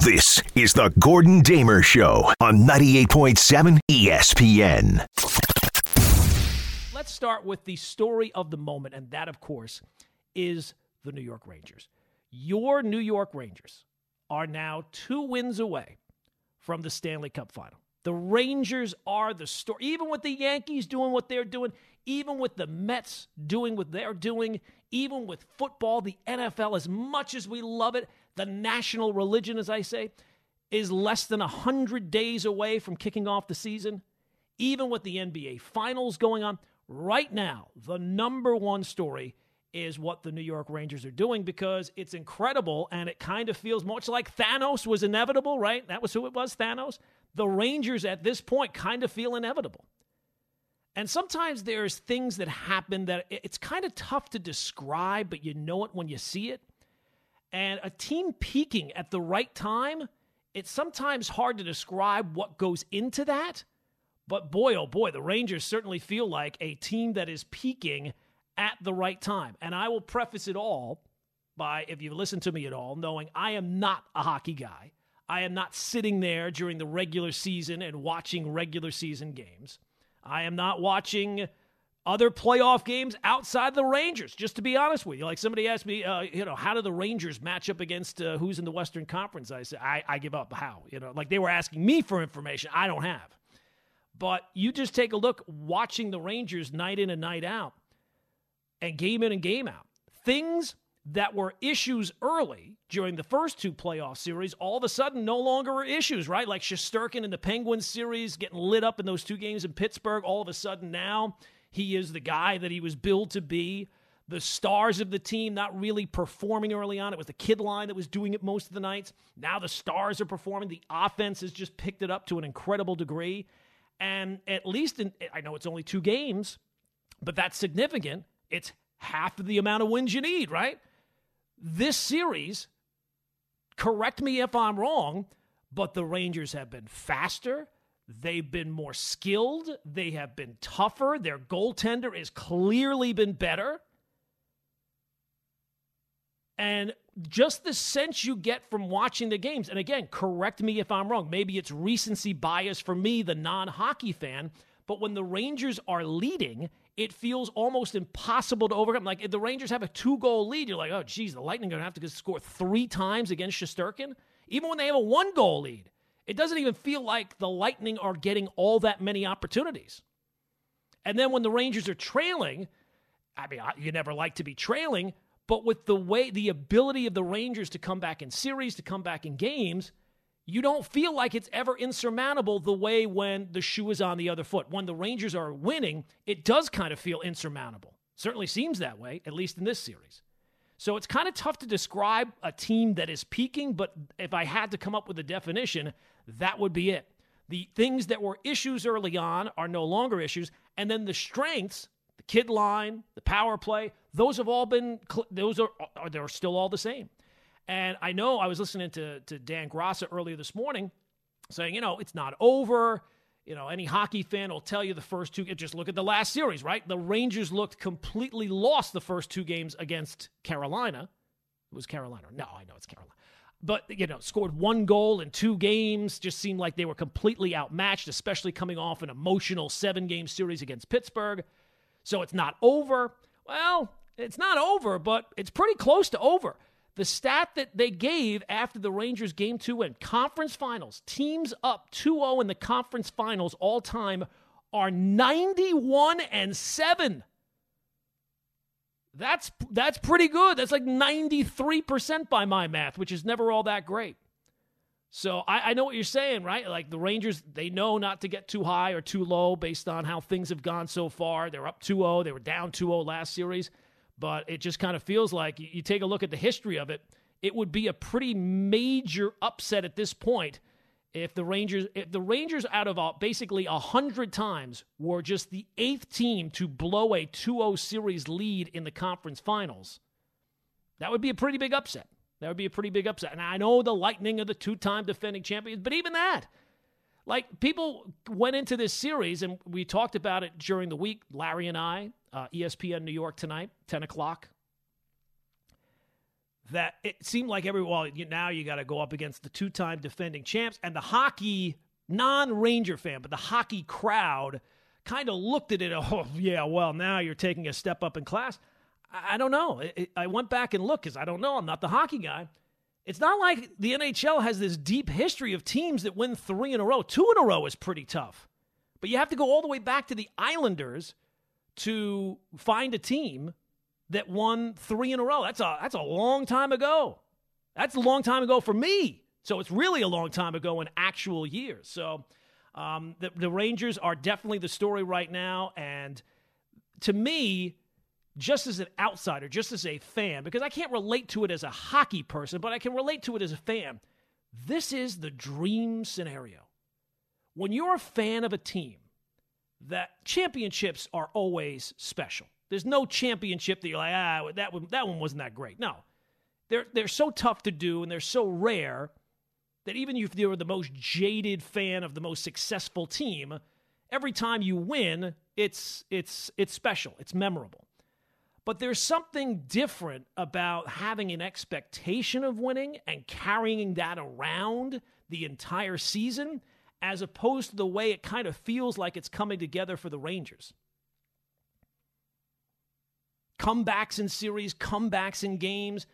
This is the Gordon Damer Show on 98.7 ESPN. Let's start with the story of the moment, and that, of course, is the New York Rangers. Your New York Rangers are now two wins away from the Stanley Cup final. The Rangers are the story. Even with the Yankees doing what they're doing, even with the Mets doing what they're doing, even with football, the NFL, as much as we love it, the national religion, as I say, is less than 100 days away from kicking off the season. Even with the NBA finals going on, right now, the number one story is what the New York Rangers are doing because it's incredible and it kind of feels much like Thanos was inevitable, right? That was who it was, Thanos. The Rangers at this point kind of feel inevitable. And sometimes there's things that happen that it's kind of tough to describe, but you know it when you see it. And a team peaking at the right time, it's sometimes hard to describe what goes into that. But boy, oh boy, the Rangers certainly feel like a team that is peaking at the right time. And I will preface it all by, if you listen to me at all, knowing I am not a hockey guy. I am not sitting there during the regular season and watching regular season games. I am not watching other playoff games outside the Rangers. Just to be honest with you, like somebody asked me, uh, you know, how do the Rangers match up against uh, who's in the Western Conference? I said, I, I give up. How? You know, like they were asking me for information I don't have. But you just take a look watching the Rangers night in and night out, and game in and game out. Things that were issues early during the first two playoff series, all of a sudden no longer are issues, right? Like Shesterkin in the Penguins series getting lit up in those two games in Pittsburgh. All of a sudden now he is the guy that he was billed to be. The stars of the team not really performing early on. It was the kid line that was doing it most of the nights. Now the stars are performing. The offense has just picked it up to an incredible degree. And at least in, I know it's only two games, but that's significant. It's half of the amount of wins you need, right? This series, correct me if I'm wrong, but the Rangers have been faster. They've been more skilled. They have been tougher. Their goaltender has clearly been better. And just the sense you get from watching the games, and again, correct me if I'm wrong. Maybe it's recency bias for me, the non hockey fan. But when the Rangers are leading, it feels almost impossible to overcome. Like if the Rangers have a two goal lead, you're like, oh, geez, the Lightning are going to have to score three times against Shesterkin, even when they have a one goal lead. It doesn't even feel like the Lightning are getting all that many opportunities. And then when the Rangers are trailing, I mean, you never like to be trailing, but with the way, the ability of the Rangers to come back in series, to come back in games, you don't feel like it's ever insurmountable the way when the shoe is on the other foot. When the Rangers are winning, it does kind of feel insurmountable. Certainly seems that way, at least in this series. So it's kind of tough to describe a team that is peaking, but if I had to come up with a definition, that would be it. The things that were issues early on are no longer issues. And then the strengths, the kid line, the power play, those have all been, those are, they're still all the same. And I know I was listening to, to Dan Graca earlier this morning saying, you know, it's not over. You know, any hockey fan will tell you the first two, just look at the last series, right? The Rangers looked completely lost the first two games against Carolina. It was Carolina. No, I know it's Carolina but you know scored one goal in two games just seemed like they were completely outmatched especially coming off an emotional seven game series against pittsburgh. So it's not over. Well it's not over but it's pretty close to over. The stat that they gave after the rangers game two win conference finals teams up 2-0 in the conference finals all time are 91 and 7 that's that's pretty good. That's like 93% by my math, which is never all that great. So I, I, know what you're saying, right? Like the Rangers, they know not to get too high or too low based on how things have gone so far. They're up 2-0. They were down 2-0 last series. But it just kind of feels like you, you take a look at the history of it, it would be a pretty major upset at this point if the Rangers if the Rangers out of uh, basically 100 times were just the eighth team to blow a 2-0 series lead in the conference finals that would be a pretty big upset. That would be a pretty big upset. And I know the Lightning are the two-time defending champions but even that like people went into this series and we talked about it during the week Larry and I uh, ESPN New York tonight 10 o'clock that it seemed like every well you, now you got to go up against the two-time defending champs and the hockey non-Ranger fan, but the hockey crowd kind of looked at it. Oh yeah, well now you're taking a step up in class. I, I don't know. It, it, I went back and looked because I don't know. I'm not the hockey guy. It's not like the NHL has this deep history of teams that win three in a row. Two in a row is pretty tough. But you have to go all the way back to the Islanders to find a team that won three in a row. That's a that's a long time ago. That's a long time ago for me. So it's really a long time ago in actual years. So um, the, the Rangers are definitely the story right now. And to me, just as an outsider, just as a fan, because I can't relate to it as a hockey person, but I can relate to it as a fan. This is the dream scenario. When you're a fan of a team, that championships are always special. There's no championship that you're like, ah, that one, that one wasn't that great. No, they're they're so tough to do and they're so rare that even if you're the most jaded fan of the most successful team, every time you win, it's it's it's special, it's memorable. But there's something different about having an expectation of winning and carrying that around the entire season as opposed to the way it kind of feels like it's coming together for the Rangers comebacks in series, comebacks in games.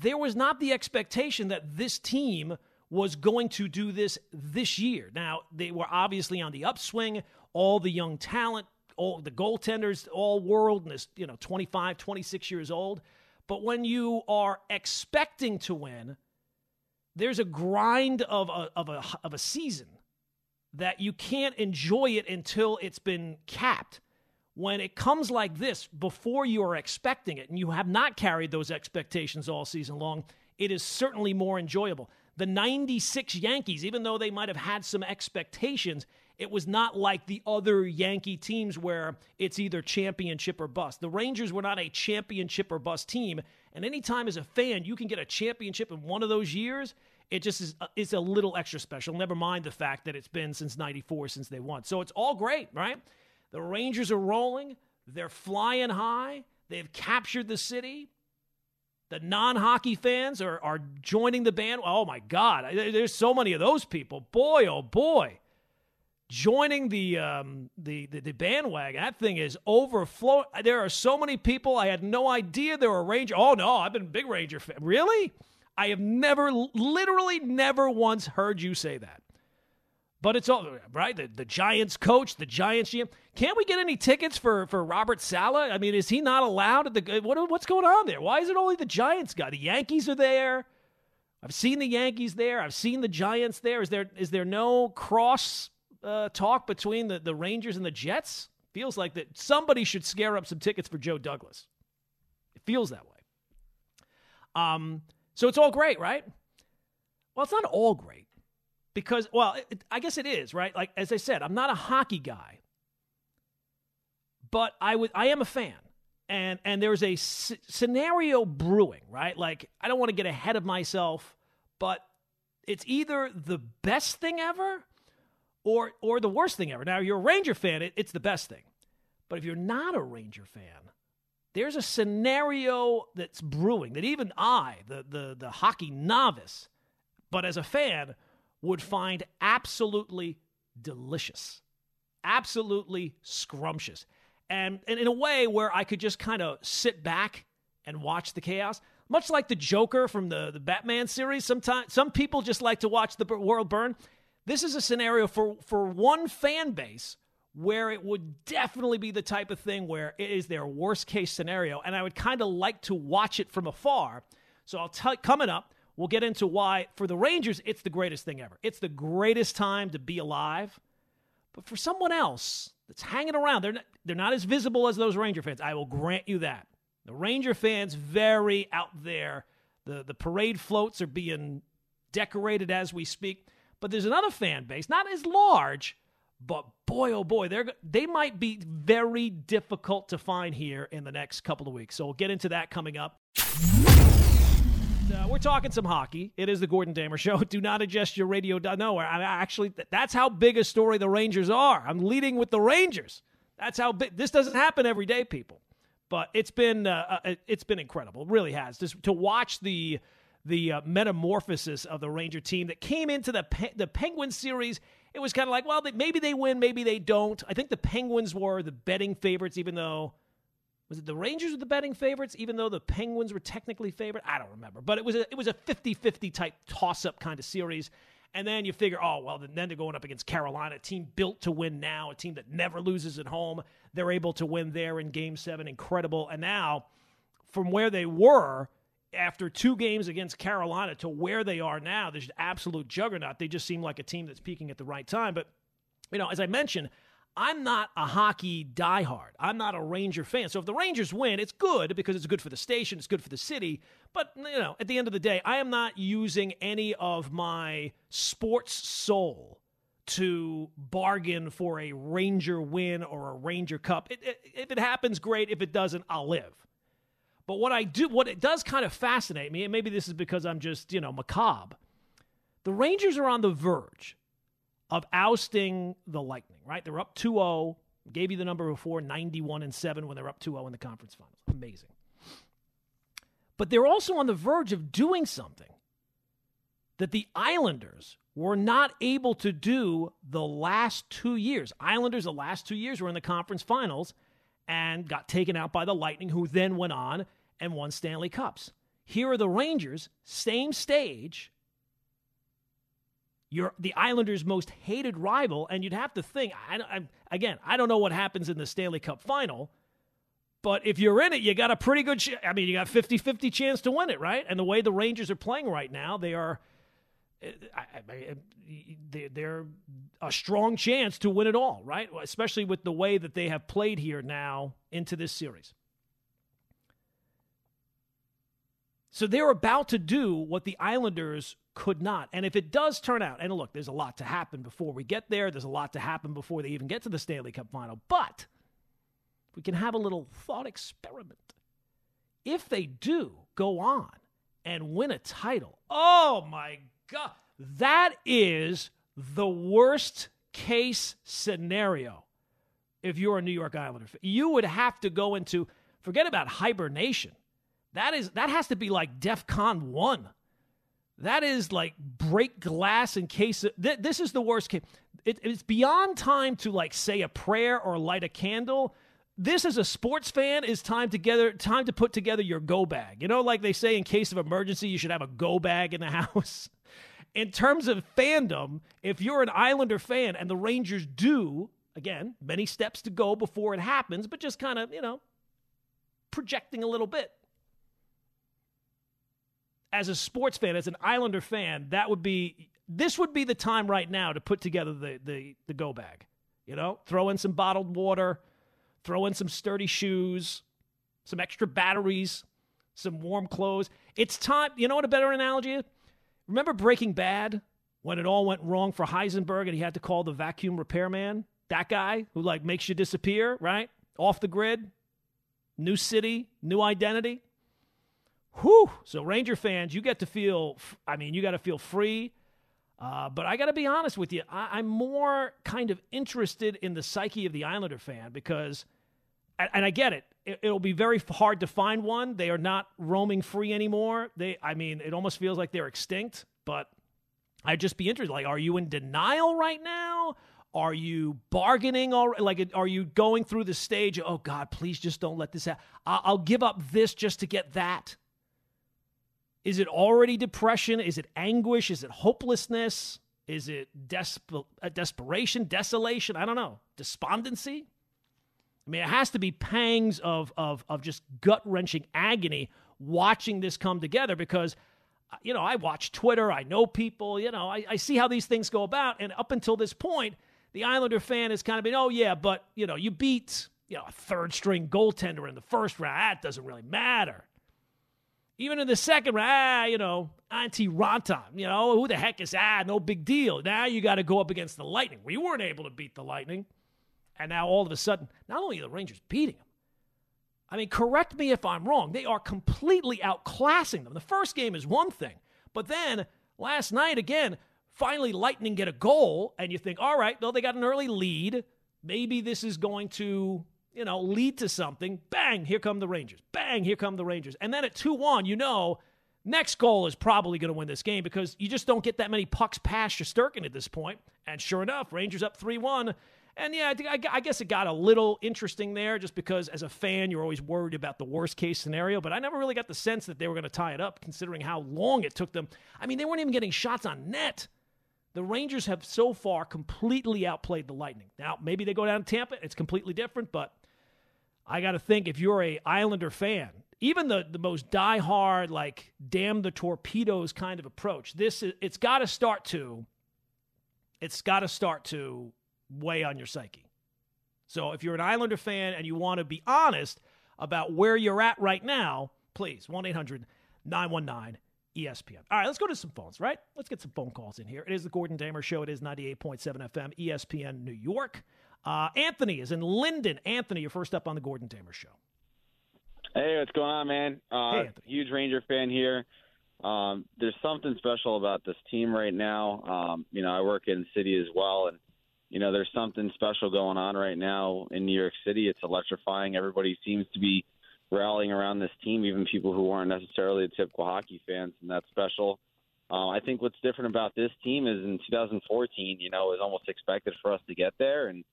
There was not the expectation that this team was going to do this this year. Now, they were obviously on the upswing, all the young talent, all the goaltenders, all world, and this, you know, 25, 26 years old. But when you are expecting to win, there's a grind of a, of a, of a season that you can't enjoy it until it's been capped when it comes like this before you are expecting it and you have not carried those expectations all season long, it is certainly more enjoyable. The 96 Yankees, even though they might have had some expectations, it was not like the other Yankee teams where it's either championship or bust. The Rangers were not a championship or bust team. And anytime as a fan you can get a championship in one of those years, it just is uh, it's a little extra special. Never mind the fact that it's been since 94 since they won. So it's all great, right? The Rangers are rolling. They're flying high. They've captured the city. The non hockey fans are, are joining the band. Oh my God, there's so many of those people. Boy, oh boy. Joining the, um, the, the, the bandwagon. That thing is overflowing. There are so many people. I had no idea there were Ranger. Oh no, I've been a big Ranger fan. Really? I have never, literally never once heard you say that. But it's all right. The, the Giants coach, the Giants GM. Can't we get any tickets for, for Robert Saleh? I mean, is he not allowed? At the what, what's going on there? Why is it only the Giants guy? The Yankees are there. I've seen the Yankees there. I've seen the Giants there. Is there is there no cross uh, talk between the, the Rangers and the Jets? Feels like that somebody should scare up some tickets for Joe Douglas. It feels that way. Um, so it's all great, right? Well, it's not all great because well it, i guess it is right? Like as i said i'm not a hockey guy but i am a fan. And and there's a c- scenario brewing right? Like i don't want to get ahead of myself but it's either the best thing ever or or the worst thing ever. Now you're a ranger fan it, it's the best thing. But if you're not a ranger fan there's a scenario that's brewing that even i the the, the hockey novice but as a fan would find absolutely delicious, absolutely scrumptious. And, and in a way where I could just kind of sit back and watch the chaos. Much like the Joker from the, the Batman series, sometimes some people just like to watch the world burn. This is a scenario for, for one fan base where it would definitely be the type of thing where it is their worst case scenario. And I would kind of like to watch it from afar. So I'll tell coming up, We'll get into why, for the Rangers, it's the greatest thing ever. It's the greatest time to be alive. But for someone else that's hanging around, they're not, they're not as visible as those Ranger fans. I will grant you that. The Ranger fans, very out there. The, the parade floats are being decorated as we speak. But there's another fan base, not as large, but boy, oh boy, they're, they might be very difficult to find here in the next couple of weeks. So we'll get into that coming up we're talking some hockey. It is the Gordon Damer Show. Do not adjust your radio. No, I actually, that's how big a story the Rangers are. I'm leading with the Rangers. That's how big. This doesn't happen every day, people. But it's been uh, uh it's been incredible. It really has. Just to watch the the uh, metamorphosis of the Ranger team that came into the Pe- the Penguin series. It was kind of like, well, they, maybe they win, maybe they don't. I think the Penguins were the betting favorites, even though was it the Rangers were the betting favorites, even though the Penguins were technically favored. I don't remember, but it was a, it was a 50-50 type toss up kind of series. And then you figure, oh well, then they're going up against Carolina, a team built to win now, a team that never loses at home. They're able to win there in Game Seven, incredible. And now, from where they were after two games against Carolina to where they are now, there's absolute juggernaut. They just seem like a team that's peaking at the right time. But, you know, as I mentioned, I'm not a hockey diehard. I'm not a Ranger fan. So if the Rangers win, it's good because it's good for the station, it's good for the city. But, you know, at the end of the day, I am not using any of my sports soul to bargain for a Ranger win or a Ranger Cup. It, it, if it happens, great. If it doesn't, I'll live. But what I do, what it does kind of fascinate me, and maybe this is because I'm just, you know, macabre, the Rangers are on the verge of ousting the Lightning, right? They're up 2 0. Gave you the number before 91 and 7 when they're up 2 0 in the conference finals. Amazing. But they're also on the verge of doing something that the Islanders were not able to do the last two years. Islanders, the last two years, were in the conference finals and got taken out by the Lightning, who then went on and won Stanley Cups. Here are the Rangers, same stage. You're the Islanders' most hated rival, and you'd have to think. I, I, again, I don't know what happens in the Stanley Cup final, but if you're in it, you got a pretty good. Ch- I mean, you got 50-50 chance to win it, right? And the way the Rangers are playing right now, they are. Eh, eh, they're a strong chance to win it all, right? Especially with the way that they have played here now into this series. So they're about to do what the Islanders could not. And if it does turn out, and look, there's a lot to happen before we get there, there's a lot to happen before they even get to the Stanley Cup final, but we can have a little thought experiment. If they do go on and win a title, oh my God, that is the worst case scenario if you're a New York Islander. You would have to go into, forget about hibernation that is that has to be like DEF CON one. That is like break glass in case of, th- this is the worst case. It, it's beyond time to like say a prayer or light a candle. This as a sports fan is time together time to put together your go bag. You know, like they say in case of emergency, you should have a go bag in the house. in terms of fandom, if you're an Islander fan and the Rangers do, again, many steps to go before it happens, but just kind of, you know, projecting a little bit as a sports fan, as an Islander fan, that would be this would be the time right now to put together the the, the go bag. You know, throw in some bottled water, throw in some sturdy shoes, some extra batteries, some warm clothes. It's time. You know what a better analogy is? Remember Breaking Bad when it all went wrong for Heisenberg and he had to call the vacuum repairman? That guy who like makes you disappear, right? Off the grid, new city, new identity. Whew. So, Ranger fans, you get to feel, I mean, you got to feel free. Uh, but I got to be honest with you, I, am more kind of interested in the psyche of the Islander fan because, and, and I get it, it, it'll be very hard to find one. They are not roaming free anymore. They, I mean, it almost feels like they're extinct. But I'd just be interested. Like, are you in denial right now? Are you bargaining already? Like, are you going through the stage? Oh God, please just don't let this happen. I'll give up this just to get that. Is it already depression? Is it anguish? Is it hopelessness? Is it desp- uh, desperation, desolation? I don't know. Despondency? I mean, it has to be pangs of, of, of just gut wrenching agony watching this come together because, uh, you know, I watch Twitter, I know people, you know, I, I see how these things go about. And up until this point, the Islander fan has kind of been, oh, yeah, but, you know, you beat, you know, a third string goaltender in the first round. That doesn't really matter. Even in the second round, ah, you know, Antti Raanta, you know, who the heck is that? Ah, no big deal. Now you got to go up against the Lightning. We weren't able to beat the Lightning. And now all of a sudden, not only are the Rangers beating them, I mean, correct me if I'm wrong, they are completely outclassing them. The first game is one thing, but then last night again, finally Lightning get a goal, and you think, all right, well, they got an early lead. Maybe this is going to you know, lead to something, bang, here come the Rangers. Bang, here come the Rangers. And then at 2 1, you know, next goal is probably going to win this game because you just don't get that many pucks past Shesterkin at this point. And sure enough, Rangers up 3 1. And yeah, I, I, guess it got a little interesting there just because as a fan, you're always worried about the worst case scenario. But I never really got the sense that they were going to tie it up considering how long it took them. I mean, they weren't even getting shots on net. The Rangers have so far completely outplayed the Lightning. Now, maybe they go down to Tampa, it's completely different, but I got to think if you're a Islander fan, even the, the most diehard, like damn the torpedoes kind of approach, this is, it's got to start to, it's got to start to weigh on your psyche. So if you're an Islander fan and you want to be honest about where you're at right now, please 1 800 919 ESPN. All right, let's go to some phones, right? Let's get some phone calls in here. It is the Gordon Damer Show. It is 98.7 FM, ESPN New York. Uh, Anthony is in Linden. Anthony, you're first up on the Gordon Damer Show. Hey, what's going on, man? Uh, hey, huge Ranger fan here. Um, there's something special about this team right now. Um, you know, I work in the city as well, and you know, there's something special going on right now in New York City. It's electrifying. Everybody seems to be rallying around this team, even people who aren't necessarily typical hockey fans, and that's special. Uh, I think what's different about this team is in 2014, you know, it was almost expected for us to get there, and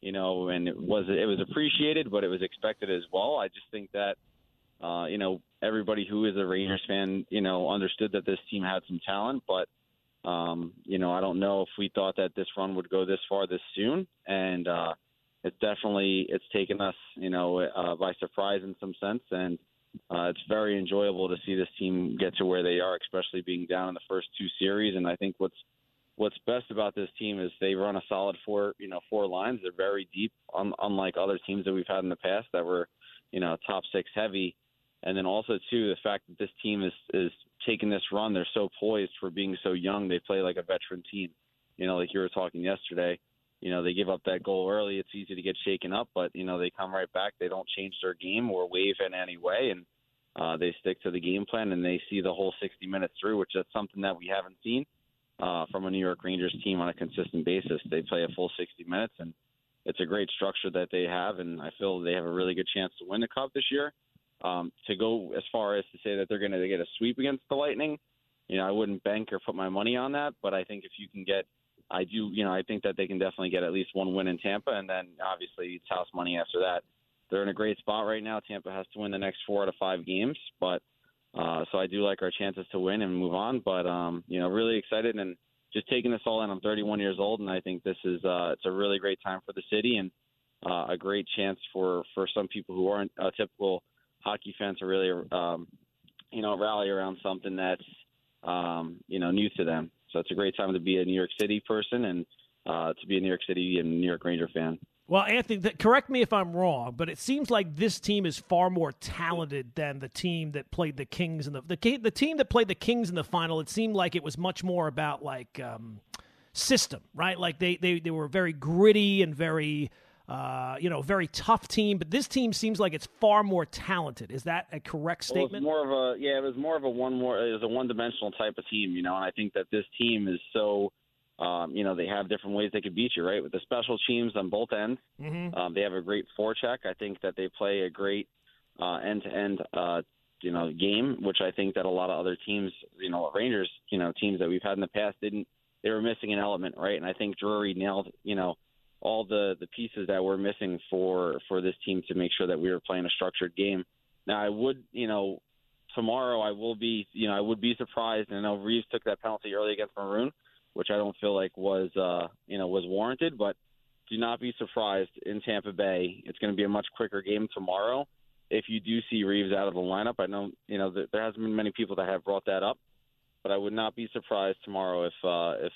you know, and it was it was appreciated, but it was expected as well. I just think that, uh, you know, everybody who is a Rangers fan, you know, understood that this team had some talent, but um, you know, I don't know if we thought that this run would go this far this soon, and uh, it's definitely it's taken us, you know, uh, by surprise in some sense, and uh, it's very enjoyable to see this team get to where they are, especially being down in the first two series. And I think what's what's best about this team is they run a solid four, you know, four lines. They're very deep, un- unlike other teams that we've had in the past that were, you know, top six heavy. And then also too, the fact that this team is is taking this run, they're so poised for being so young. They play like a veteran team. You know, like you were talking yesterday. You know, they give up that goal early. It's easy to get shaken up, but you know they come right back. They don't change their game or wave in any way, and uh, they stick to the game plan and they see the whole 60 minutes through, which is something that we haven't seen uh, from a New York Rangers team on a consistent basis. They play a full 60 minutes, and it's a great structure that they have, and I feel they have a really good chance to win the cup this year. Um, to go as far as to say that they're going to get a sweep against the Lightning, you know, I wouldn't bank or put my money on that. But I think if you can get, I do, you know, I think that they can definitely get at least one win in Tampa, and then obviously it's house money after that. They're in a great spot right now. Tampa has to win the next four out of five games, but uh, so I do like our chances to win and move on. But um, you know, really excited and just taking this all in. I'm 31 years old, and I think this is uh, it's a really great time for the city and uh, a great chance for for some people who aren't uh, typical hockey fans to really, um, you know, rally around something that's, um, you know, new to them. So it's a great time to be a New York City person and uh, to be a New York City and New York Ranger fan. Well, Anthony, th- correct me if I'm wrong, but it seems like this team is far more talented than the team that played the Kings in the the, the team that played the Kings in the final. It seemed like it was much more about like um, system, right? Like they they they were very gritty and very uh, you know, very tough team, but this team seems like it's far more talented. Is that a correct statement? Well, more of a yeah, it was more of a one more it was a one dimensional type of team, you know, and I think that this team is so um, you know, they have different ways they could beat you, right? With the special teams on both ends. Mm-hmm. Um, they have a great forecheck. I think that they play a great end to end you know, game, which I think that a lot of other teams, you know, Rangers, you know, teams that we've had in the past didn't they were missing an element, right? And I think Drury nailed, you know, all the the pieces that were missing for for this team to make sure that we were playing a structured game. Now I would, you know, tomorrow I will be, you know, I would be surprised. And I know Reaves took that penalty early against Maroon, which I don't feel like was, uh, you know, was warranted. But do not be surprised in Tampa Bay. It's going to be a much quicker game tomorrow. If you do see Reaves out of the lineup, I know, you know, there hasn't been many people that have brought that up, but I would not be surprised tomorrow if uh, if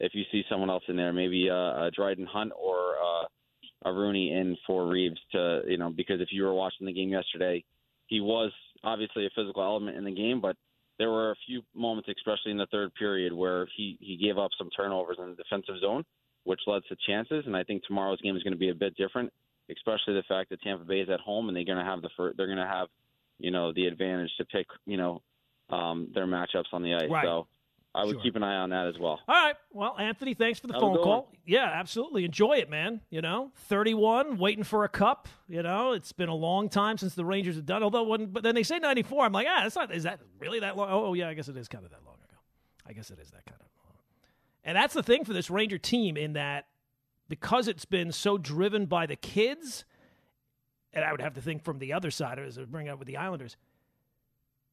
if you see someone else in there, maybe uh, a Dryden Hunt or uh, a Rooney in for Reaves to, you know, because if you were watching the game yesterday, he was obviously a physical element in the game, but there were a few moments, especially in the third period, where he, he gave up some turnovers in the defensive zone, which led to chances. And I think tomorrow's game is going to be a bit different, especially the fact that Tampa Bay is at home and they're going to have the first, they're going to have, you know, the advantage to pick, you know, um, their matchups on the ice. Right. So I would Sure. keep an eye on that as well. All right. Well, Anthony, thanks for the phone call. Yeah, absolutely. Enjoy it, man. You know, 31, waiting for a cup. You know, it's been a long time since the Rangers have done. Although, when but then they say 94, I'm like, ah, that's not. Is that really that long? Oh, yeah, I guess it is kind of that long ago. I guess it is that kind of. Long. And that's the thing for this Ranger team in that because it's been so driven by the kids, and I would have to think from the other side as I bring up with the Islanders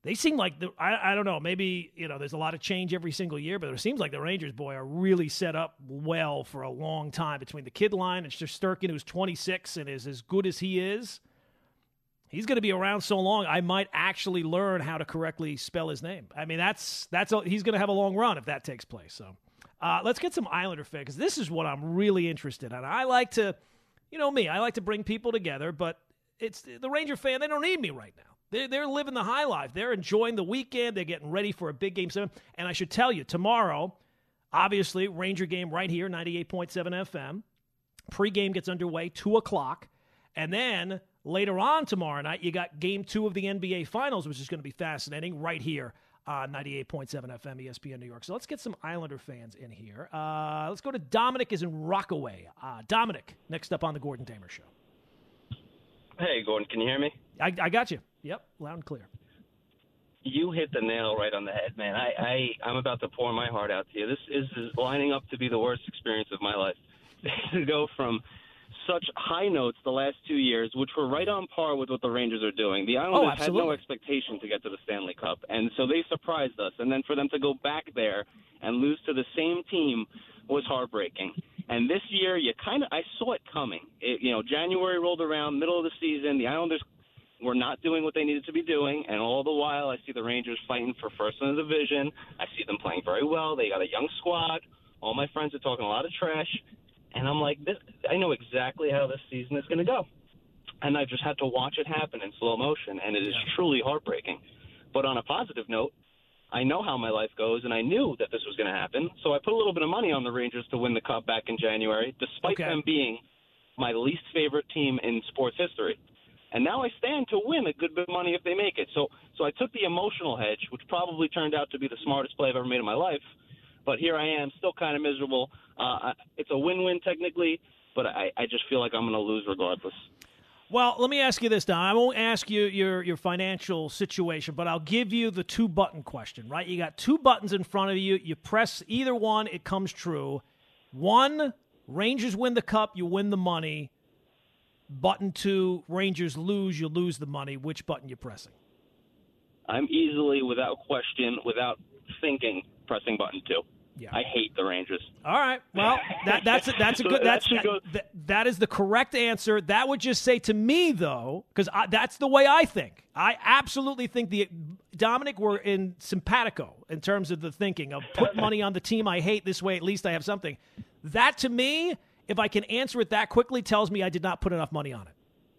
they seem like the I, I don't know maybe you know there's a lot of change every single year but it seems like the rangers boy are really set up well for a long time between the kid line and Shesterkin who's 26 and is as good as he is. He's going to be around so long i might actually learn how to correctly spell his name. I mean that's that's a, he's going to have a long run if that takes place so. Uh, let's get some islander fan because this is what i'm really interested in. I like to you know me i like to bring people together but it's the ranger fan they don't need me right now they're, they're living the high life. They're enjoying the weekend. They're getting ready for a big game seven. And I should tell you, tomorrow, obviously, Ranger game right here, 98.7 FM. Pre-game gets underway, 2 o'clock. And then later on tomorrow night, you got game two of the NBA Finals, which is going to be fascinating right here on 98.7 FM ESPN New York. So let's get some Islander fans in here. Uh, let's go to Dominic is in Rockaway. Uh, Dominic, next up on the Gordon Damer Show. Hey, Gordon, can you hear me? I, I got you. Yep, loud and clear. You hit the nail right on the head, man. I, I I'm about to pour my heart out to you. This is, is lining up to be the worst experience of my life. to go from such high notes the last two years, which were right on par with what the Rangers are doing. The Islanders oh, had no expectation to get to the Stanley Cup, and so they surprised us. And then for them to go back there and lose to the same team was heartbreaking. And this year, you kind of I saw it coming. It, you know, January rolled around, middle of the season, the Islanders were not doing what they needed to be doing, and all the while I see the Rangers fighting for first in the division. I see them playing very well. They got a young squad. All my friends are talking a lot of trash, and I'm like, this, I know exactly how this season is going to go, and I just had to watch it happen in slow motion, and it is truly heartbreaking. But on a positive note, I know how my life goes, and I knew that this was going to happen, so I put a little bit of money on the Rangers to win the cup back in January, despite Okay. them being my least favorite team in sports history. And now I stand to win a good bit of money if they make it. So, so I took the emotional hedge, which probably turned out to be the smartest play I've ever made in my life. But here I am, still kind of miserable. Uh, it's a win-win technically, but I, I just feel like I'm going to lose regardless. Well, let me ask you this, Don. I won't ask you your, your financial situation, but I'll give you the two button question, right? You got two buttons in front of you. You press either one, it comes true. One, Rangers win the cup, you win the money. Button two, Rangers lose, you lose the money. Which button you pressing? I'm easily, without question, without thinking, pressing button two. Yeah. I hate the Rangers. All right. Well, that, that's a, that's a So good. That's that, go- that- that is the correct answer. That would just say to me though, because that's the way I think. I absolutely think the Dominic were in simpatico in terms of the thinking of put money on the team I hate. This way, at least I have something. That to me, if I can answer it that quickly, tells me I did not put enough money on it.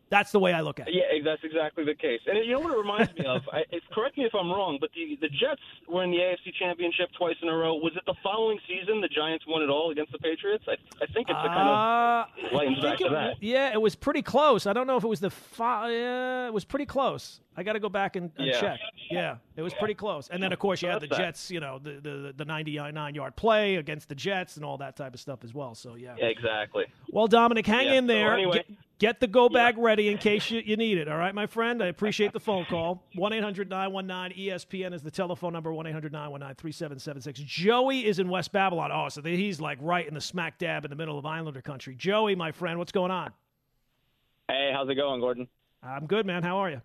That's the way I look at it. Yeah, that's exactly the case. And you know what it reminds me of? I, it's correct me if I'm wrong, but the the Jets were in the AFC Championship twice in a row. Was it the following season the Giants won it all against the Patriots? I, I think it's a kind Uh, of lightens I back think to that. Yeah, it was pretty close. I don't know if it was the fi- yeah, it was pretty close. I got to go back and, and Yeah. check. Yeah, it was pretty close. And then of course you had the. Jets, you know, the the the 99 yard play against the Jets and all that type of stuff as well. So yeah. Yeah, exactly. Well, Dominic, hang Yeah, in so there. anyway- get, get the go bag ready in case you, you need it. All right, my friend. I appreciate the phone call. 1 800 919 ESPN is the telephone number 1 800 919 3776. Joey is in West Babylon. Oh, so he's like right in the smack dab in the middle of Islander country. Joey, my friend, what's going on? Hey, how's it going, Gordon? I'm good, man. How are you?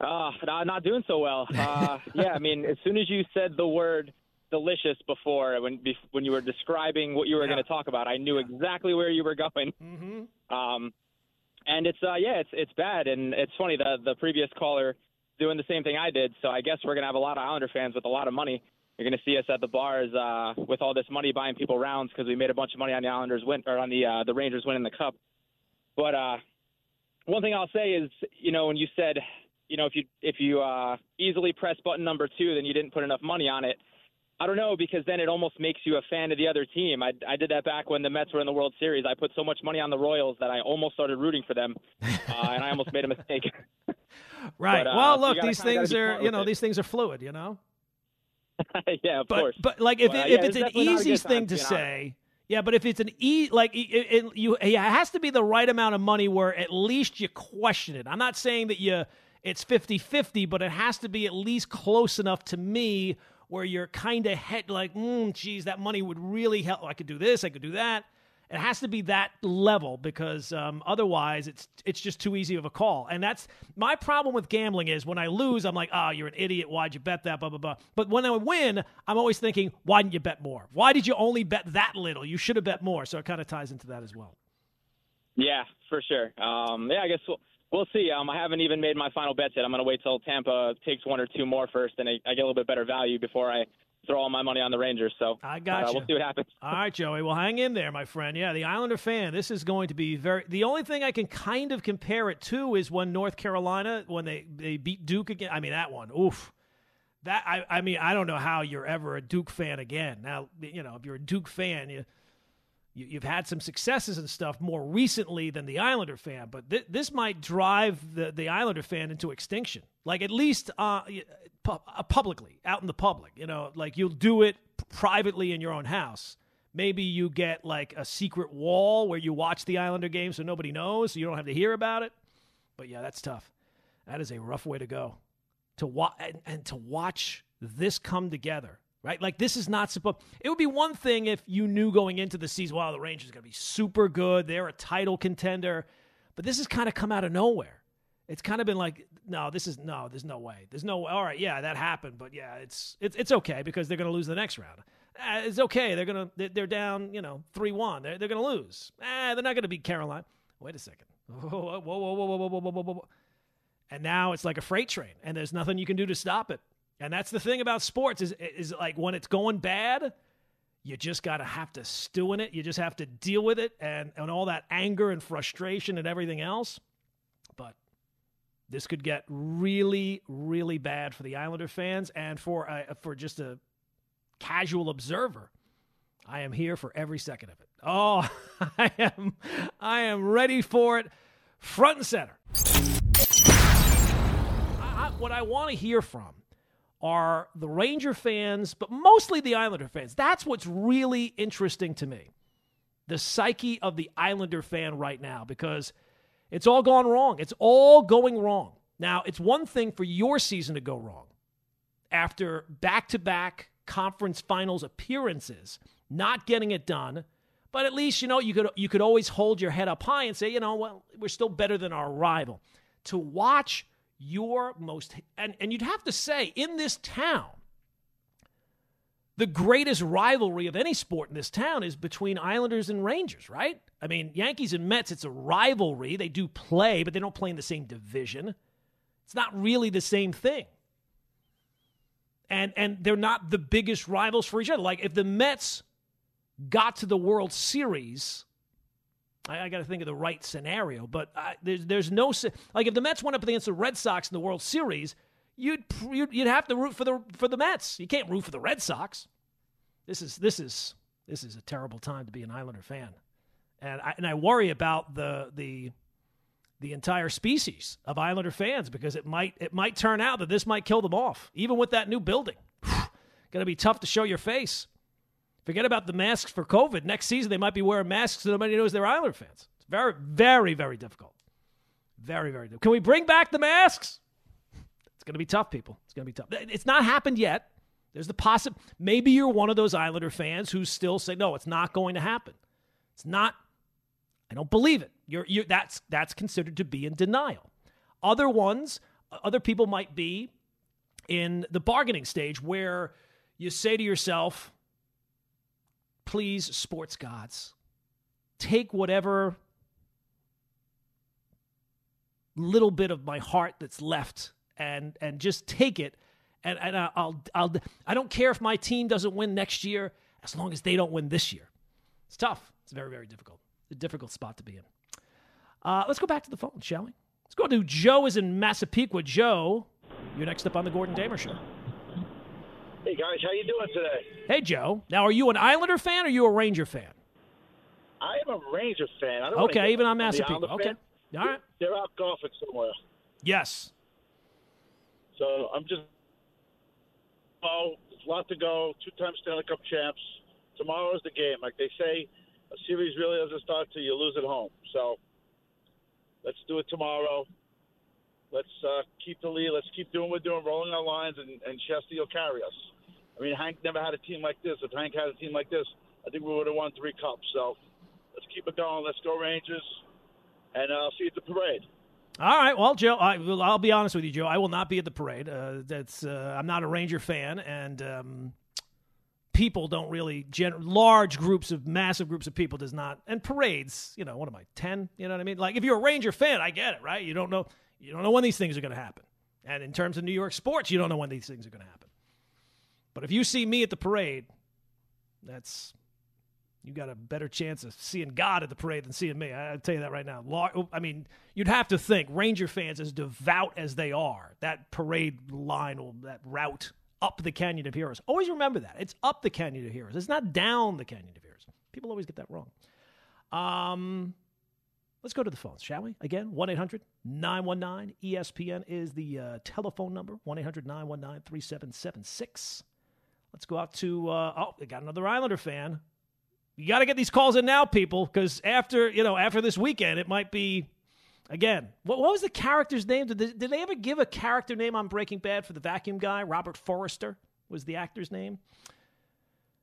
Uh, not, not doing so well. Uh, yeah, I mean, as soon as you said the word delicious before, when when you were describing what you were Yeah. going to talk about, I knew exactly where you were going. Mm-hmm. Um, and it's uh, yeah, it's it's bad, and it's funny the the previous caller doing the same thing I did. So I guess we're gonna have a lot of Islander fans with a lot of money. You're gonna see us at the bars uh, with all this money buying people rounds because we made a bunch of money on the Islanders win or on the uh, the Rangers winning the cup. But uh, one thing I'll say is, you know, when you said, you know, if you if you uh, easily press button number two, then you didn't put enough money on it. I don't know because then it almost makes you a fan of the other team. I, I did that back when the Mets were in the World Series. I put so much money on the Royals that I almost started rooting for them, uh, and I almost made a mistake. Right. But, uh, well, look, gotta these things are you know it. these things are fluid. You know. yeah, of but, course. But like if, Well, if yeah, it's it's an definitely not a easy thing to to say, yeah, but if it's an e like it, it, you, it has to be the right amount of money where at least you question it. I'm not saying that you it's 50-50, but it has to be at least close enough to me where you're kind of head like, mm, geez, that money would really help. I could do this, I could do that. It has to be that level because um, otherwise it's it's just too easy of a call. And that's my problem with gambling is when I lose, I'm like, oh, you're an idiot. Why'd you bet that? Blah blah blah. But when I win, I'm always thinking, why didn't you bet more? Why did you only bet that little? You should have bet more. So it kind of ties into that as well. Yeah, for sure. Um, yeah, I guess we'll, we'll see. Um, I haven't even made my final bets yet. I'm going to wait till Tampa takes one or two more first, and I, I get a little bit better value before I throw all my money on the Rangers. So I got uh, you. We'll see what happens. All right, Joey. Well, hang in there, my friend. Yeah, the Islander fan. This is going to be very. The only thing I can kind of compare it to is when North Carolina when they they beat Duke again. I mean that one. Oof. That I I mean I don't know how you're ever a Duke fan again. Now you know if you're a Duke fan you. You, you've had some successes and stuff more recently than the Islander fan, but th- this might drive the, the Islander fan into extinction. Like at least uh, pu- uh, publicly, out in the public. You know, like you'll do it privately in your own house. Maybe you get like a secret wall where you watch the Islander game so nobody knows, so you don't have to hear about it. But yeah, that's tough. That is a rough way to go. To watch and, and to watch this come together, right? Like this is not supposed. It would be one thing if you knew going into the season, wow, the Rangers are going to be super good. They're a title contender, but this has kind of come out of nowhere. It's kind of been like, no, this is no, there's no way. There's no. All right, yeah, that happened, but yeah, it's it's it's okay because they're going to lose the next round. Uh, it's okay. They're gonna they're down, you know, three one. They're they're gonna lose. Ah, they're not gonna beat Carolina. Wait a second. Whoa, whoa, whoa, whoa, whoa, whoa, whoa, whoa, whoa. And now it's like a freight train, and there's nothing you can do to stop it. And that's the thing about sports is is like when it's going bad, you just gotta have to stew in it. You just have to deal with it and and all that anger and frustration and everything else. But this could get really, really bad for the Islander fans and for uh, for just a casual observer. I am here for every second of it. Oh, I am I am ready for it front and center. I, what I want to hear from are the Ranger fans, but mostly the Islander fans. That's what's really interesting to me. The psyche of the Islander fan right now because it's all gone wrong. It's all going wrong. Now, it's one thing for your season to go wrong after back to back conference finals appearances, not getting it done. But at least, you know, you could you could always hold your head up high and say, you know, well, we're still better than our rival. To watch your most and, and you'd have to say in this town, the greatest rivalry of any sport in this town is between Islanders and Rangers, right? I mean, Yankees and Mets, it's a rivalry. They do play, but they don't play in the same division. It's not really the same thing. And and they're not the biggest rivals for each other. Like if the Mets got to the World Series, I, I got to think of the right scenario. But I, there's there's no like if the Mets went up against the Red Sox in the World Series, you'd you'd, you'd have to root for the for the Mets. You can't root for the Red Sox. This is this is this is a terrible time to be an Islander fan, and I and I worry about the the the entire species of Islander fans because it might it might turn out that this might kill them off, even with that new building. Going to be tough to show your face. Forget about the masks for COVID. Next season, they might be wearing masks so nobody knows they're Islander fans. It's very, very, very difficult. Very, very difficult. Can we bring back the masks? It's going to be tough, people. It's going to be tough. It's not happened yet. There's the possible. Maybe you're one of those Islander fans who still say, no, it's not going to happen. It's not. I don't believe it. You're, you're, that's, that's considered to be in denial. Other ones, other people might be in the bargaining stage where you say to yourself, please, sports gods, take whatever little bit of my heart that's left and and just take it and, and I'll I'll I don't care if my team doesn't win next year as long as they don't win this year. It's tough. It's very very difficult. It's a difficult spot to be in. Uh, let's go back to the phone, shall we? Let's go to Joe is in Massapequa. Joe, you're next up on the Gordon Damer show. Hey guys, how you doing today? Hey Joe. Now, are you an Islander fan or are you a Ranger fan? I am a Ranger fan. I don't okay, even on Massapequa. Okay, all right. They're out golfing somewhere. Yes. So I'm just. Oh, there's a lot to go. Two-time Stanley Cup champs. Tomorrow is the game. Like they say, a series really doesn't start till you lose at home. So let's do it tomorrow. Let's uh, keep the lead. Let's keep doing what we're doing, rolling our lines, and, and Chesty will carry us. I mean, Hank never had a team like this. If Hank had a team like this, I think we would have won three cups. So let's keep it going. Let's go Rangers, and uh, I'll see you at the parade. All right, well, Joe, I, will I'll be honest with you, Joe. I will not be at the parade. Uh, that's uh, I'm not a Ranger fan, and um, people don't really gen- large groups of massive groups of people does not and parades. You know, what am I ten? You know what I mean? Like if you're a Ranger fan, I get it, right? You don't know you don't know when these things are going to happen, and in terms of New York sports, you don't know when these things are going to happen. But if you see me at the parade, that's you got a better chance of seeing God at the parade than seeing me. I, will tell you that right now. I mean, you'd have to think Ranger fans, as devout as they are, that parade line or that route up the Canyon of Heroes. Always remember that. It's up the Canyon of Heroes. It's not down the Canyon of Heroes. People always get that wrong. Um, let's go to the phones, shall we? Again, 1 800 919 ESPN is the uh, telephone number 1 800 919 3776. Let's go out to, uh, oh, we got another Islander fan. You got to get these calls in now, people, because after you know after this weekend, it might be again. What, what was the character's name? Did they, did they ever give a character name on Breaking Bad for the vacuum guy? Robert Forster was the actor's name.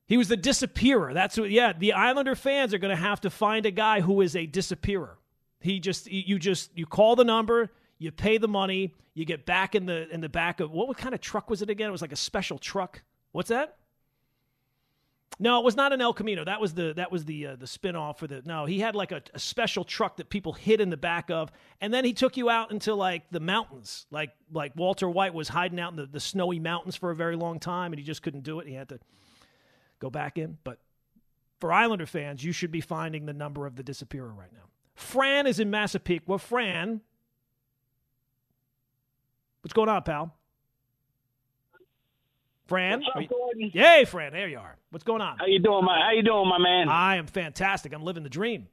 He was the disappearer. That's what. Yeah, the Islander fans are going to have to find a guy who is a disappearer. He just you just you call the number, you pay the money, you get back in the in the back of what, what kind of truck was it again? It was like a special truck. What's that? No, it was not an El Camino. That was the that was the uh, the spinoff for the. No, he had like a, a, special truck that people hid in the back of, and then he took you out into like the mountains, like like Walter White was hiding out in the, the snowy mountains for a very long time, and he just couldn't do it. He had to go back in. But for Islander fans, you should be finding the number of the disappearer right now. Fran is in Massapequa. Well, Fran, what's going on, pal? Fran, What's up, Gordon? Hey, Fran, there you are. What's going on? How you doing, my How you doing, my man? I am fantastic. I'm living the dream.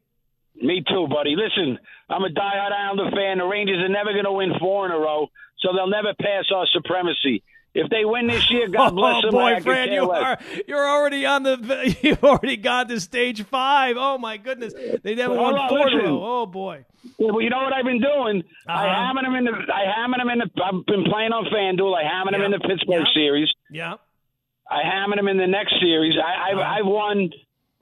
Me too, buddy. Listen, I'm a diehard Islander fan. The Rangers are never going to win four in a row, so they'll never pass our supremacy. If they win this year, God bless oh, them. boy, Fran, you are you're already on the you've already gone to stage five. Oh my goodness, they never Well, won on, four in a listen. row. Oh boy, Yeah, well, you know what I've been doing? I Uh-huh. hammered them in the. I hammered them in the. I've been playing on FanDuel. I hammered them in the Pittsburgh Yeah. series. yeah. I hammered them in the next series. I, I've, Uh-huh. I've won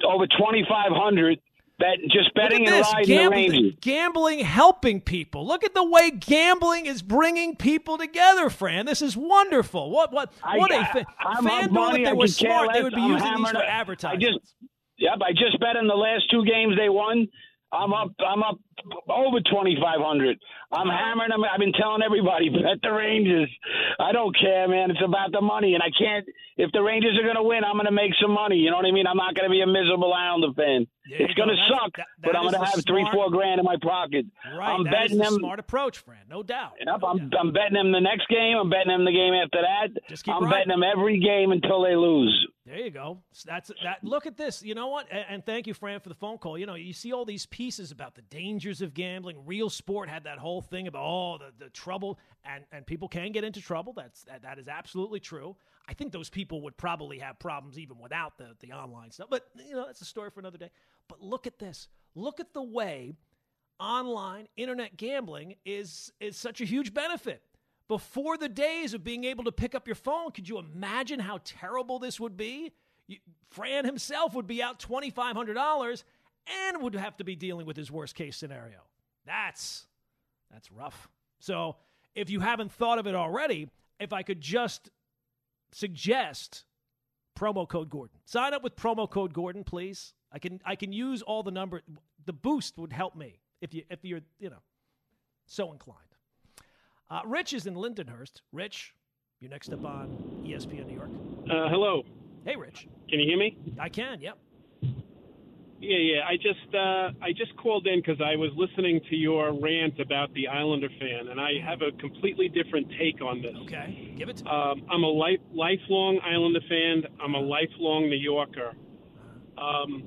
over twenty five hundred. Bet just betting and this riding the gambling, Rangers. gambling helping people. Look at the way gambling is bringing people together, Fran. This is wonderful. What what I- what a I- fa- I'm up FanDuel, money. if they were smart, they would be I'm using these for advertising. I advertisements. Yep, I just bet in the last two games they won. I'm up. I'm up over twenty five hundred. I'm hammering them. I've been telling everybody bet the Rangers. I don't care, man. It's about the money, and I can't. If the Rangers are going to win, I'm going to make some money. You know what I mean? I'm not going to be a miserable Islander fan. There It's going to suck, that- but I'm going to have three, four grand in my pocket. right, I'm that betting the them. smart approach, Fran. No doubt. Yep, No I'm, doubt. I'm betting them the next game. I'm betting them the game after that. Just keep I'm riding. betting them every game until they lose. There you go. That's that. Look at this. You know what? And, and thank you, Fran, for the phone call. You know, you see all these pieces about the dangers of gambling. Real Sport had that whole thing about oh the, the trouble, and and people can get into trouble. That's that, that is absolutely true. I think those people would probably have problems even without the the online stuff. But you know, that's a story for another day. But look at this. Look at the way online internet gambling is is such a huge benefit. Before the days of being able to pick up your phone, could you imagine how terrible this would be? You, Fran himself would be out twenty five hundred dollars and would have to be dealing with his worst case scenario. That's that's rough. So if you haven't thought of it already, if I could just suggest promo code Gordon. Sign up with promo code Gordon, please. I can I can use all the number. The boost would help me if you if you're you know so inclined. Uh, Rich is in Lindenhurst. Rich, you're next up on ESPN New York. Uh, hello. Hey, Rich. Can you hear me? I can. Yep. Yeah, yeah. I just uh, I just called in because I was listening to your rant about the Islander fan, and I have a completely different take on this. Okay. Give it to me. Um, I'm a life, lifelong Islander fan. I'm a lifelong New Yorker. Um,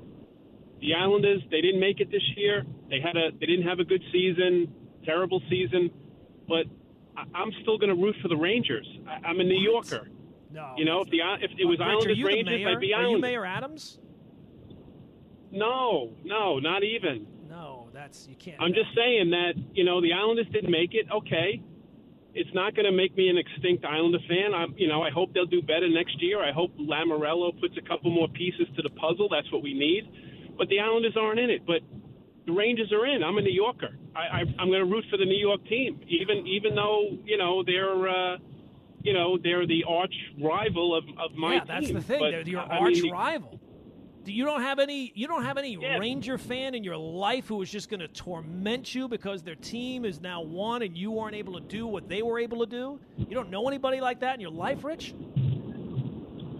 the Islanders, they didn't make it this year. They had a, they didn't have a good season, terrible season, but I, I'm still going to root for the Rangers. I, I'm a New Yorker. No. You know, if the if it was Rich, Islanders Rangers. I'd be Are you Mayor Adams? No, no, not even. No, that's you can't. I'm just saying that you know the Islanders didn't make it. Okay, it's not going to make me an extinct Islander fan. I'm, you know, I hope they'll do better next year. I hope Lamoriello puts a couple more pieces to the puzzle. That's what we need. But the Islanders aren't in it. But the Rangers are in. I'm a New Yorker. I, I, I'm going to root for the New York team, even even though you know they're. Uh, you know they're the arch rival of, of my yeah, team. that's the thing. But, They're your I arch mean, rival. Do you don't have any? You don't have any Yeah. Ranger fan in your life who is just going to torment you because their team is now won and you weren't able to do what they were able to do. You don't know anybody like that in your life, Rich.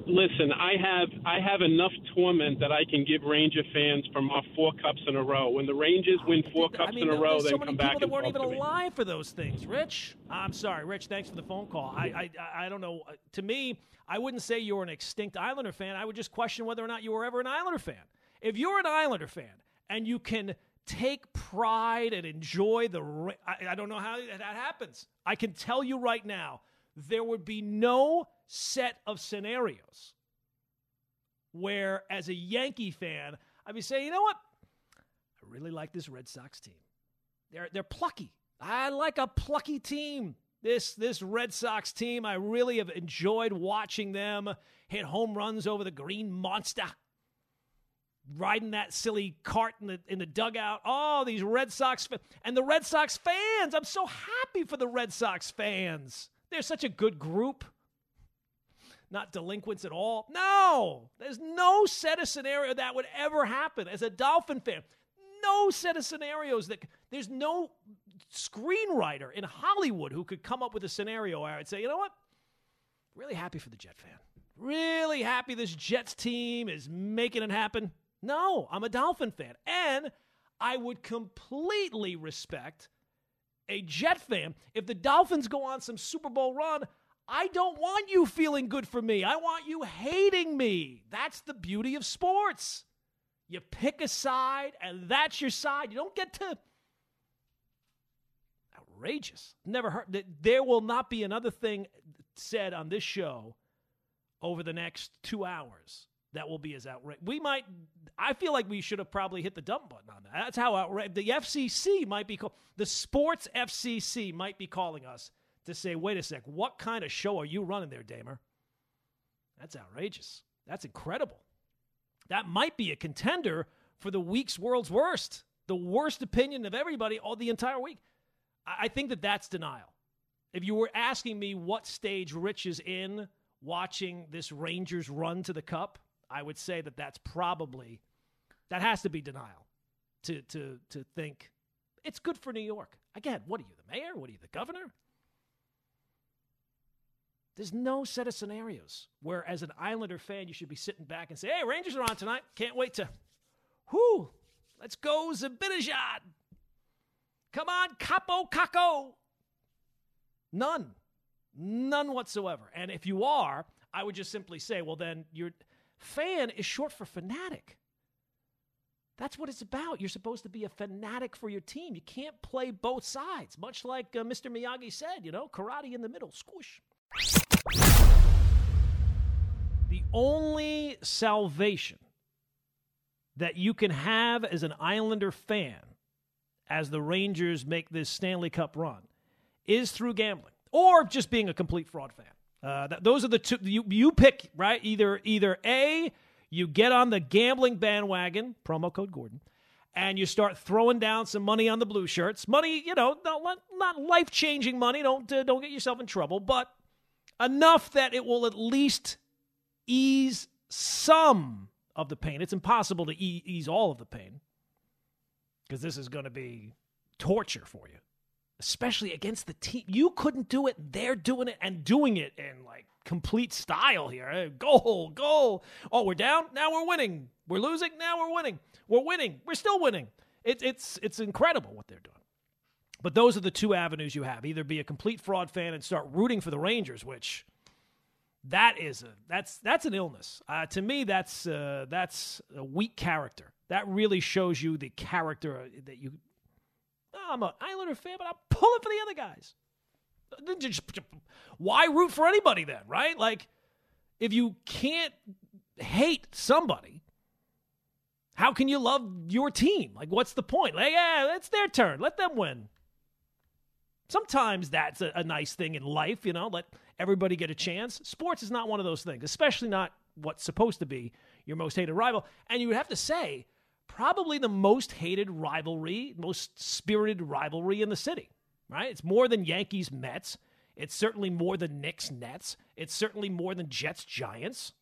Listen, I have I have enough torment that I can give Ranger fans from our four cups in a row. When the Rangers win four I cups mean, in a row, so many come people back that and weren't even me. alive for those things. Rich, I'm sorry, Rich. Thanks for the phone call. I, I, I don't know. To me, I wouldn't say you're an extinct Islander fan. I would just question whether or not you were ever an Islander fan. If you're an Islander fan and you can take pride and enjoy the, I, I don't know how that happens. I can tell you right now, there would be no set of scenarios where, as a Yankee fan, I'd be saying, you know what? I really like this Red Sox team. They're they're plucky. I like a plucky team. This this Red Sox team, I really have enjoyed watching them hit home runs over the Green Monster. Riding that silly cart in the in the dugout. Oh, these Red Sox and the Red Sox fans. I'm so happy for the Red Sox fans. They're such a good group not delinquents at all. No, there's no set of scenario that would ever happen as a Dolphin fan. No set of scenarios that there's no screenwriter in Hollywood who could come up with a scenario where I'd say, you know what? Really happy for the Jet fan. Really happy this Jets team is making it happen. No, I'm a Dolphin fan. And I would completely respect a Jet fan. If the Dolphins go on some Super Bowl run, I don't want you feeling good for me. I want you hating me. That's the beauty of sports. You pick a side, and that's your side. You don't get to. Outrageous. Never heard. There will not be another thing said on this show over the next two hours that will be as outrageous. We might. I feel like we should have probably hit the dump button on that. That's how outrageous. The FCC might be called. The sports FCC might be calling us to say, wait a sec, what kind of show are you running there, Damer? That's outrageous. That's incredible. That might be a contender for the week's world's worst, the worst opinion of everybody all the entire week. I I think that that's denial. If you were asking me what stage Rich is in watching this Rangers run to the cup, I would say that that's probably that has to be denial. To to to think it's good for New York. Again, what are you, the mayor? What are you, the governor? There's no set of scenarios where, as an Islander fan, you should be sitting back and say, "Hey, Rangers are on tonight. Can't wait to, whoo, let's go Zibanejad. Come on, Kaapo Kakko." None, none whatsoever. And if you are, I would just simply say, well, then your fan is short for fanatic. That's what it's about. You're supposed to be a fanatic for your team. You can't play both sides, much like uh, Mr. Miyagi said, you know, karate in the middle, squish. The only salvation that you can have as an Islander fan as the Rangers make this Stanley Cup run is through gambling or just being a complete fraud fan. Uh, th- those are the two you, you pick, right? Either either A, you get on the gambling bandwagon, promo code Gordon, and you start throwing down some money on the blue shirts. Money, you know, not, not life changing money. Don't uh, don't get yourself in trouble, but enough that it will at least ease some of the pain. It's impossible to e- ease all of the pain because this is going to be torture for you, especially against the team. You couldn't do it. They're doing it and doing it in like complete style here. Goal, goal. Oh, we're down. Now we're winning. We're losing. Now we're winning. We're winning. We're still winning. It, it's it's incredible what they're doing. But those are the two avenues you have: either be a complete fraud fan and start rooting for the Rangers, which that is a that's that's an illness. Uh, to me, that's uh, that's a weak character. That really shows you the character that you. "Oh, I'm an Islander fan, but I'm pulling for the other guys. Why root for anybody then, right? Like, If you can't hate somebody, how can you love your team? Like, what's the point? Like, yeah, it's their turn. Let them win. Sometimes that's a, a nice thing in life, you know, let everybody get a chance. Sports is not one of those things, especially not what's supposed to be your most hated rival. And you would have to say, probably the most hated rivalry, most spirited rivalry in the city, right? It's more than Yankees Mets. It's certainly more than Knicks Nets. It's certainly more than Jets Giants.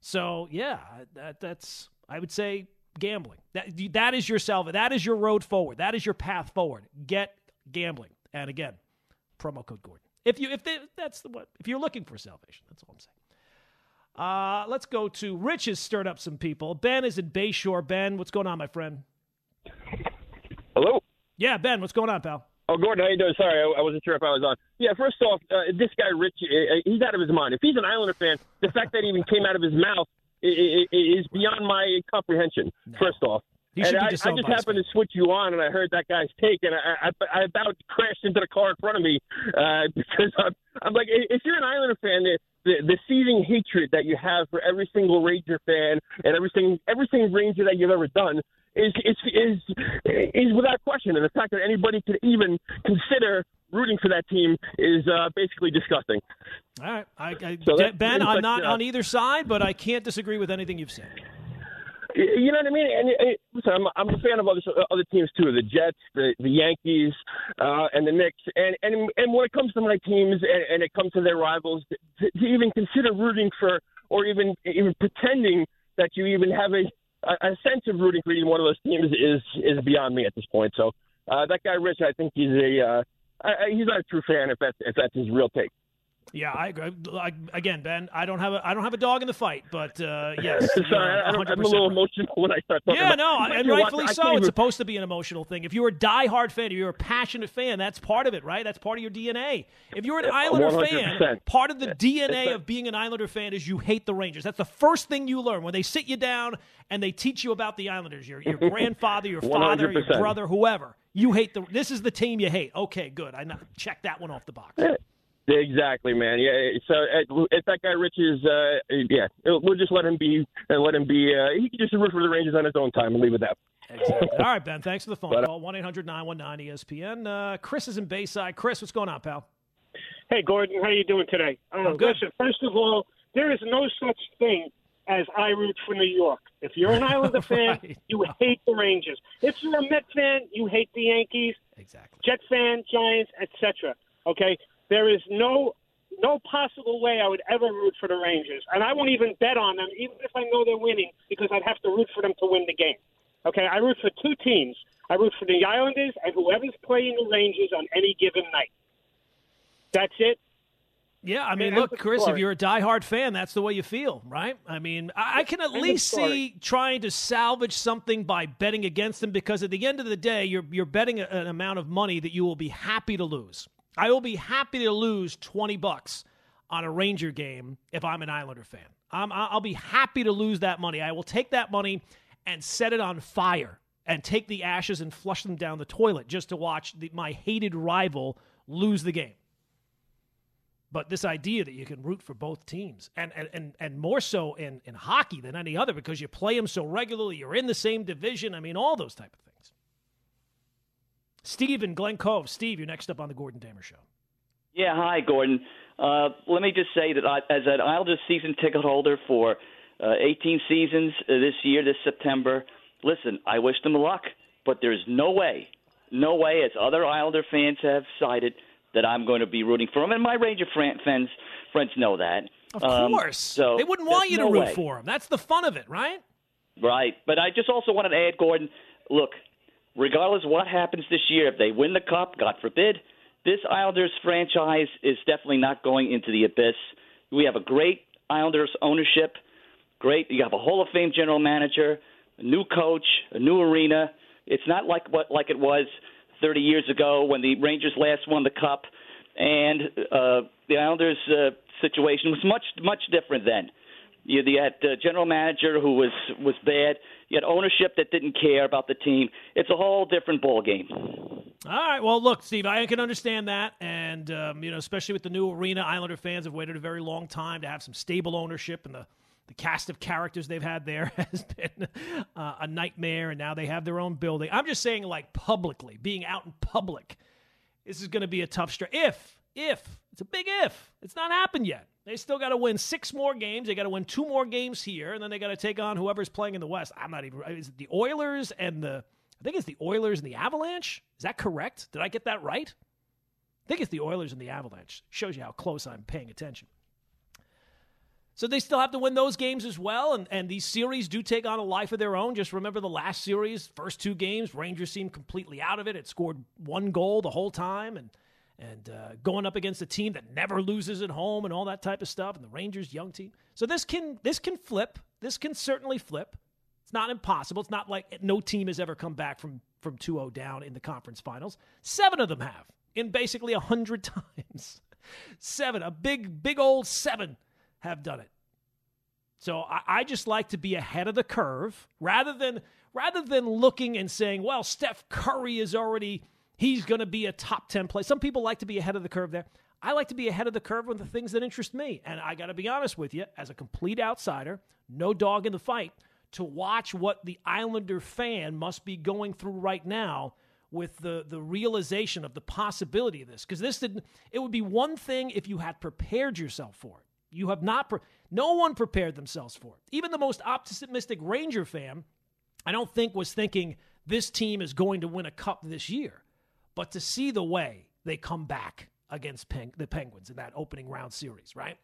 So, yeah, that, that's, I would say, gambling. That, that is your salva. That is your road forward. That is your path forward. Get gambling. And again, promo code Gordon. If you if they, that's the what if you're looking for salvation, that's all I'm saying. Uh, let's go to Rich has stirred up some people. Ben is in Bayshore. Ben, what's going on, my friend? Hello. Yeah, Ben, what's going on, pal? Oh, Gordon, how you doing? Sorry, I, I wasn't sure if I was on. Yeah, first off, uh, this guy Rich, uh, he's out of his mind. If he's an Islander fan, the fact that it even came out of his mouth is, is beyond my comprehension. No. First off, he and I, I, just happened to switch you on, and I heard that guy's take, and I, I, I about crashed into the car in front of me uh, because I'm, I'm like, if you're an Islander fan, the, the, seething hatred that you have for every single Ranger fan and everything, every single Ranger that you've ever done is is is is without question, and the fact that anybody could even consider rooting for that team is uh, basically disgusting. All right, I, I, so Ben, I'm not uh, on either side, but I can't disagree with anything you've said. You know what I mean? And, and listen, I'm, I'm a fan of other other teams too, the Jets, the the Yankees, uh, and the Knicks. And and and when it comes to my teams and, and it comes to their rivals, to, to even consider rooting for or even even pretending that you even have a a sense of rooting for either one of those teams is is beyond me at this point. So uh, that guy Rich, I think he's a uh, I, he's not a true fan if that's if that's his real take. Yeah, I agree. I, again, Ben, I don't have a I don't have a dog in the fight, but uh, yes, sorry, I, am a little emotional when I start talking. Yeah, about, no, and rightfully so. It's supposed to be an emotional thing. If you're a die-hard fan, if you're a passionate fan, that's part of it, right? That's part of your DNA. If you're an Islander 100%. fan, part of the DNA of being an Islander fan is you hate the Rangers. That's the first thing you learn when they sit you down and they teach you about the Islanders. Your your grandfather, your father, 100%. your brother, whoever. You hate the. This is the team you hate. Okay, good. I check that one off the box. Exactly, man. Yeah. So uh, if that guy Rich is, uh, yeah, we'll just let him be and let him be. Uh, he can just root for the Rangers on his own time and leave it that. Exactly. All right, Ben. Thanks for the phone but, uh, call. One eight hundred nine one nine ESPN. Uh, Chris is in Bayside. Chris, what's going on, pal? Hey, Gordon. How are you doing today? Uh, I'm good. Listen, first of all, there is no such thing as I root for New York. If you're an Islander fan, right. you hate the Rangers. If you're a Met fan, you hate the Yankees. Exactly. Jet fan, Giants, etc. Okay, there is no no possible way I would ever root for the Rangers, and I won't even bet on them, even if I know they're winning, because I'd have to root for them to win the game. Okay, I root for two teams. I root for the Islanders and whoever's playing the Rangers on any given night. That's it. Yeah, I mean, look, Chris, if you're a diehard fan, that's the way you feel, right? I mean, I, I can at least see trying to salvage something by betting against them because at the end of the day, you're you're betting an amount of money that you will be happy to lose. I will be happy to lose 20 bucks on a Ranger game if I'm an Islander fan. I'm, I'll be happy to lose that money. I will take that money and set it on fire and take the ashes and flush them down the toilet just to watch the, my hated rival lose the game. But this idea that you can root for both teams, and and, and, and more so in, in hockey than any other because you play them so regularly, you're in the same division. I mean, all those type of things. Steve in Glen Cove. Steve, you're next up on the Gordon Damer Show. Yeah, hi, Gordon. Uh, let me just say that I, as an Islanders season ticket holder for uh, 18 seasons uh, this year, this September, listen, I wish them luck, but there's no way, no way, as other Islander fans have cited, that I'm going to be rooting for them. And my Ranger friends friends know that. Of um, course. So they wouldn't want you to no root way. for them. That's the fun of it, right? Right. But I just also wanted to add, Gordon, look, regardless of what happens this year, if they win the cup, God forbid, this Islanders franchise is definitely not going into the abyss. We have a great Islanders ownership. Great. You have a Hall of Fame general manager, a new coach, a new arena. It's not like what like it was 30 years ago when the Rangers last won the cup, and uh, the Islanders' uh, situation was much much different then. You, you had a general manager who was was bad. You had ownership that didn't care about the team. It's a whole different ball game. All right. Well, look, Steve, I can understand that, and um, you know, especially with the new arena, Islander fans have waited a very long time to have some stable ownership, and the the cast of characters they've had there has been uh, a nightmare, and now they have their own building. I'm just saying, like publicly, being out in public, this is going to be a tough stretch. If, if it's a big if, it's not happened yet. They still got to win six more games. They got to win two more games here, and then they got to take on whoever's playing in the West. I'm not even. Is it the Oilers and the? I think it's the Oilers and the Avalanche. Is that correct? Did I get that right? I think it's the Oilers and the Avalanche. Shows you how close I'm paying attention. So they still have to win those games as well. And, and these series do take on a life of their own. Just remember the last series, first two games, Rangers seemed completely out of it. It scored one goal the whole time and and uh, going up against a team that never loses at home and all that type of stuff. And the Rangers, young team. So this can this can flip. This can certainly flip. It's not impossible. It's not like no team has ever come back from from 2-0 down in the conference finals. Seven of them have in basically a 100 times. Seven, a big, big old seven have done it. So I, I, just like to be ahead of the curve rather than rather than looking and saying, well, Steph Curry is already he's going to be a top 10 player. Some people like to be ahead of the curve there. I like to be ahead of the curve on the things that interest me. And I got to be honest with you, as a complete outsider, no dog in the fight, to watch what the Islander fan must be going through right now with the the realization of the possibility of this because this didn't, it would be one thing if you had prepared yourself for it you have not, pre- no one prepared themselves for it. Even the most optimistic Ranger fan, I don't think was thinking this team is going to win a cup this year. But to see the way they come back against Peng- the Penguins in that opening round series, right?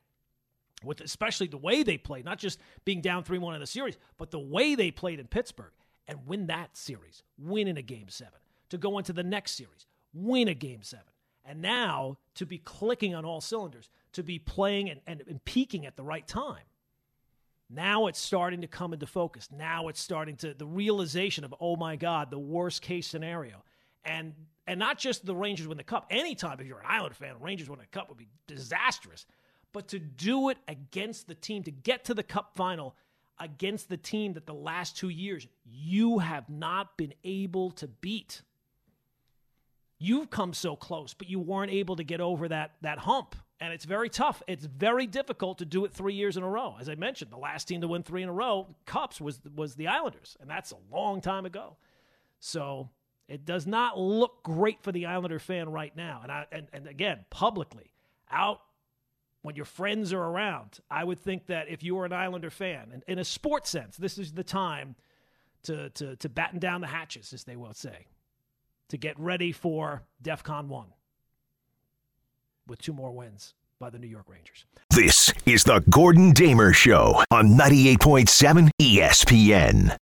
With especially the way they played, not just being down 3 1 in the series, but the way they played in Pittsburgh and win that series, win in a game seven, to go into the next series, win a game seven. And now to be clicking on all cylinders to be playing and, and, and peaking at the right time. Now it's starting to come into focus. Now it's starting to the realization of oh my god, the worst case scenario. And and not just the Rangers win the cup. Anytime if you're an Island fan, Rangers win a cup would be disastrous. But to do it against the team to get to the cup final against the team that the last 2 years you have not been able to beat. You've come so close, but you weren't able to get over that that hump and it's very tough. It's very difficult to do it three years in a row. As I mentioned, the last team to win three in a row, Cups, was was the Islanders, and that's a long time ago. So it does not look great for the Islander fan right now. And I and, and again, publicly, out when your friends are around, I would think that if you were an Islander fan, and in a sports sense, this is the time to to to batten down the hatches, as they will say, to get ready for DEFCON one with two more wins by the New York Rangers. This is the Gordon Damer Show on 98.7 ESPN.